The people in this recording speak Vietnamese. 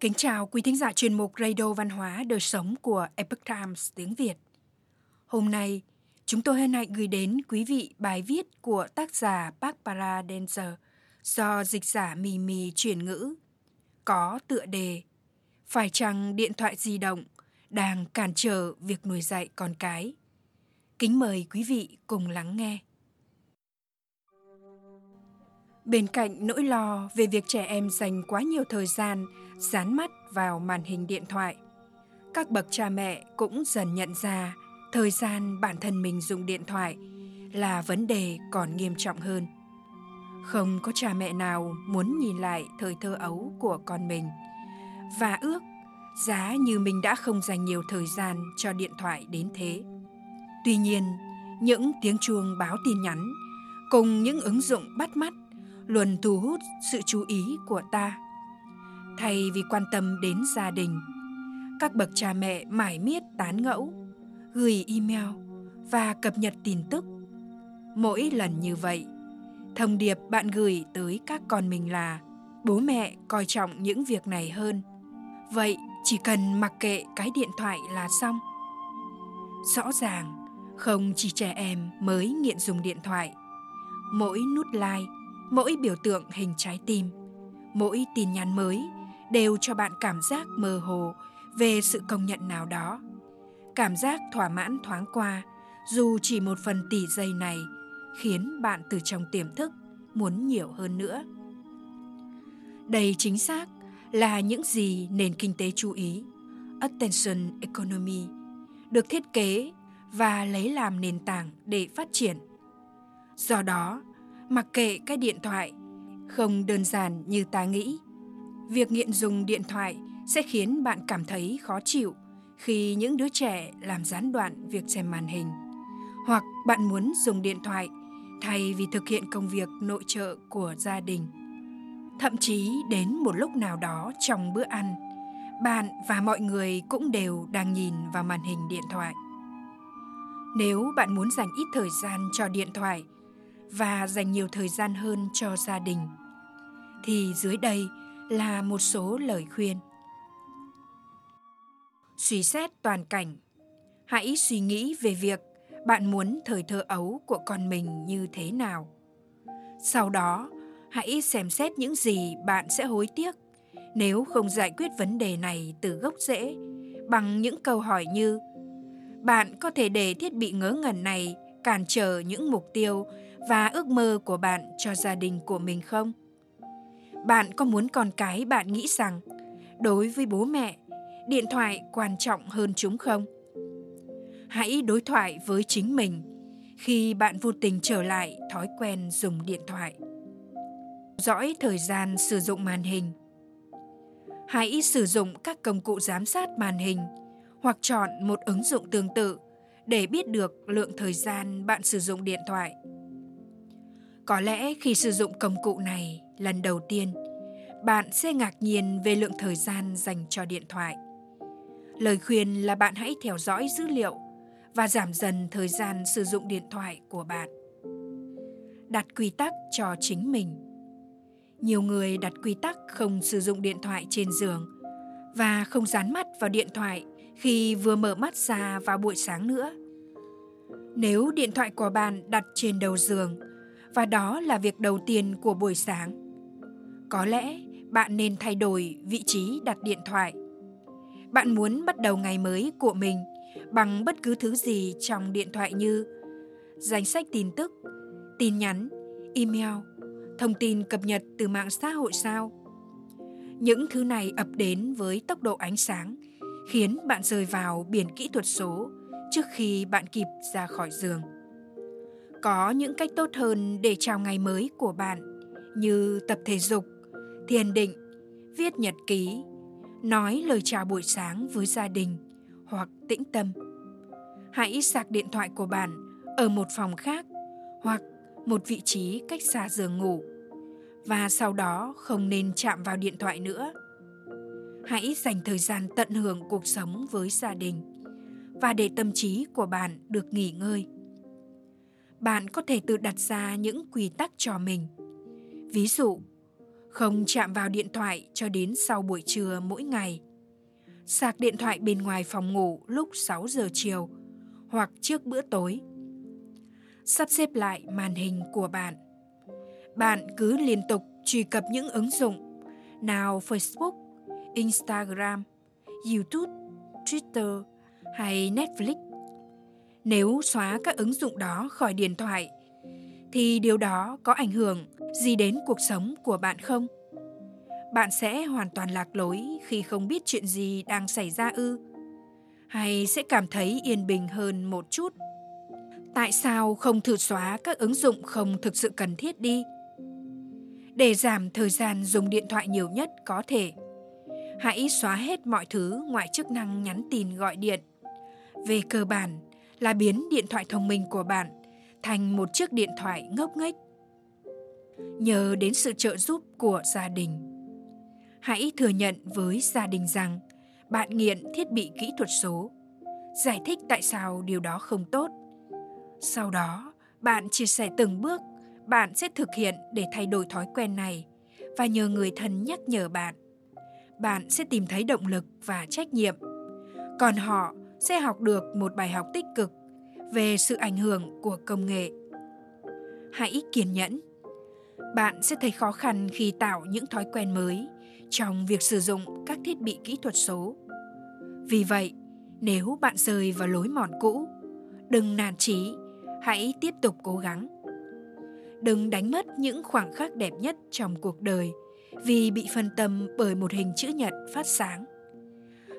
Kính chào quý thính giả chuyên mục Radio Văn hóa Đời Sống của Epoch Times tiếng Việt. Hôm nay, chúng tôi hân hạnh gửi đến quý vị bài viết của tác giả Barbara Denzer do dịch giả Mì Mì chuyển ngữ. Có tựa đề Phải chăng điện thoại di động đang cản trở việc nuôi dạy con cái? Kính mời quý vị cùng lắng nghe. Bên cạnh nỗi lo về việc trẻ em dành quá nhiều thời gian dán mắt vào màn hình điện thoại, các bậc cha mẹ cũng dần nhận ra thời gian bản thân mình dùng điện thoại là vấn đề còn nghiêm trọng hơn. Không có cha mẹ nào muốn nhìn lại thời thơ ấu của con mình và ước giá như mình đã không dành nhiều thời gian cho điện thoại đến thế. Tuy nhiên, những tiếng chuông báo tin nhắn cùng những ứng dụng bắt mắt luôn thu hút sự chú ý của ta. Thay vì quan tâm đến gia đình, các bậc cha mẹ mải miết tán ngẫu, gửi email và cập nhật tin tức. Mỗi lần như vậy, thông điệp bạn gửi tới các con mình là bố mẹ coi trọng những việc này hơn. Vậy chỉ cần mặc kệ cái điện thoại là xong. Rõ ràng, không chỉ trẻ em mới nghiện dùng điện thoại. Mỗi nút like mỗi biểu tượng hình trái tim mỗi tin nhắn mới đều cho bạn cảm giác mơ hồ về sự công nhận nào đó. Cảm giác thỏa mãn thoáng qua, dù chỉ một phần tỷ giây này, khiến bạn từ trong tiềm thức muốn nhiều hơn nữa. Đây chính xác là những gì nền kinh tế chú ý, attention economy, được thiết kế và lấy làm nền tảng để phát triển. Do đó, mặc kệ cái điện thoại không đơn giản như ta nghĩ việc nghiện dùng điện thoại sẽ khiến bạn cảm thấy khó chịu khi những đứa trẻ làm gián đoạn việc xem màn hình. Hoặc bạn muốn dùng điện thoại thay vì thực hiện công việc nội trợ của gia đình. Thậm chí đến một lúc nào đó trong bữa ăn, bạn và mọi người cũng đều đang nhìn vào màn hình điện thoại. Nếu bạn muốn dành ít thời gian cho điện thoại và dành nhiều thời gian hơn cho gia đình, thì dưới đây là một số lời khuyên. Suy xét toàn cảnh. Hãy suy nghĩ về việc bạn muốn thời thơ ấu của con mình như thế nào. Sau đó, hãy xem xét những gì bạn sẽ hối tiếc nếu không giải quyết vấn đề này từ gốc rễ bằng những câu hỏi như, bạn có thể để thiết bị ngớ ngẩn này cản trở những mục tiêu và ước mơ của bạn cho gia đình của mình không? Bạn có muốn con cái bạn nghĩ rằng, đối với bố mẹ, điện thoại quan trọng hơn chúng không? Hãy đối thoại với chính mình khi bạn vô tình trở lại thói quen dùng điện thoại. Dõi thời gian sử dụng màn hình. Hãy sử dụng các công cụ giám sát màn hình hoặc chọn một ứng dụng tương tự để biết được lượng thời gian bạn sử dụng điện thoại có lẽ khi sử dụng công cụ này lần đầu tiên, bạn sẽ ngạc nhiên về lượng thời gian dành cho điện thoại. Lời khuyên là bạn hãy theo dõi dữ liệu và giảm dần thời gian sử dụng điện thoại của bạn. Đặt quy tắc cho chính mình. Nhiều người đặt quy tắc không sử dụng điện thoại trên giường và không dán mắt vào điện thoại khi vừa mở mắt ra vào buổi sáng nữa. Nếu điện thoại của bạn đặt trên đầu giường và đó là việc đầu tiên của buổi sáng. Có lẽ bạn nên thay đổi vị trí đặt điện thoại. Bạn muốn bắt đầu ngày mới của mình bằng bất cứ thứ gì trong điện thoại như danh sách tin tức, tin nhắn, email, thông tin cập nhật từ mạng xã hội sao. Những thứ này ập đến với tốc độ ánh sáng, khiến bạn rơi vào biển kỹ thuật số trước khi bạn kịp ra khỏi giường có những cách tốt hơn để chào ngày mới của bạn, như tập thể dục, thiền định, viết nhật ký, nói lời chào buổi sáng với gia đình hoặc tĩnh tâm. Hãy sạc điện thoại của bạn ở một phòng khác hoặc một vị trí cách xa giường ngủ. Và sau đó không nên chạm vào điện thoại nữa. Hãy dành thời gian tận hưởng cuộc sống với gia đình và để tâm trí của bạn được nghỉ ngơi bạn có thể tự đặt ra những quy tắc cho mình ví dụ Không chạm vào điện thoại cho đến sau buổi trưa mỗi ngày. Sạc điện thoại bên ngoài phòng ngủ lúc 6 giờ chiều hoặc trước bữa tối. Sắp xếp lại màn hình của bạn. Bạn cứ liên tục truy cập những ứng dụng nào Facebook, Instagram, YouTube, Twitter hay Netflix. Nếu xóa các ứng dụng đó khỏi điện thoại thì điều đó có ảnh hưởng gì đến cuộc sống của bạn không? Bạn sẽ hoàn toàn lạc lối khi không biết chuyện gì đang xảy ra ư? Hay sẽ cảm thấy yên bình hơn một chút? Tại sao không thử xóa các ứng dụng không thực sự cần thiết đi? Để giảm thời gian dùng điện thoại nhiều nhất có thể, hãy xóa hết mọi thứ ngoài chức năng nhắn tin gọi điện. Về cơ bản là biến điện thoại thông minh của bạn thành một chiếc điện thoại ngốc nghếch. Nhờ đến sự trợ giúp của gia đình. Hãy thừa nhận với gia đình rằng bạn nghiện thiết bị kỹ thuật số. Giải thích tại sao điều đó không tốt. Sau đó, bạn chia sẻ từng bước bạn sẽ thực hiện để thay đổi thói quen này và nhờ người thân nhắc nhở bạn. Bạn sẽ tìm thấy động lực và trách nhiệm. Còn họ sẽ học được một bài học tích cực về sự ảnh hưởng của công nghệ. Hãy kiên nhẫn. Bạn sẽ thấy khó khăn khi tạo những thói quen mới trong việc sử dụng các thiết bị kỹ thuật số. Vì vậy, nếu bạn rơi vào lối mòn cũ, đừng nản chí, hãy tiếp tục cố gắng đừng đánh mất những khoảng khắc đẹp nhất trong cuộc đời vì bị phân tâm bởi một hình chữ nhật phát sáng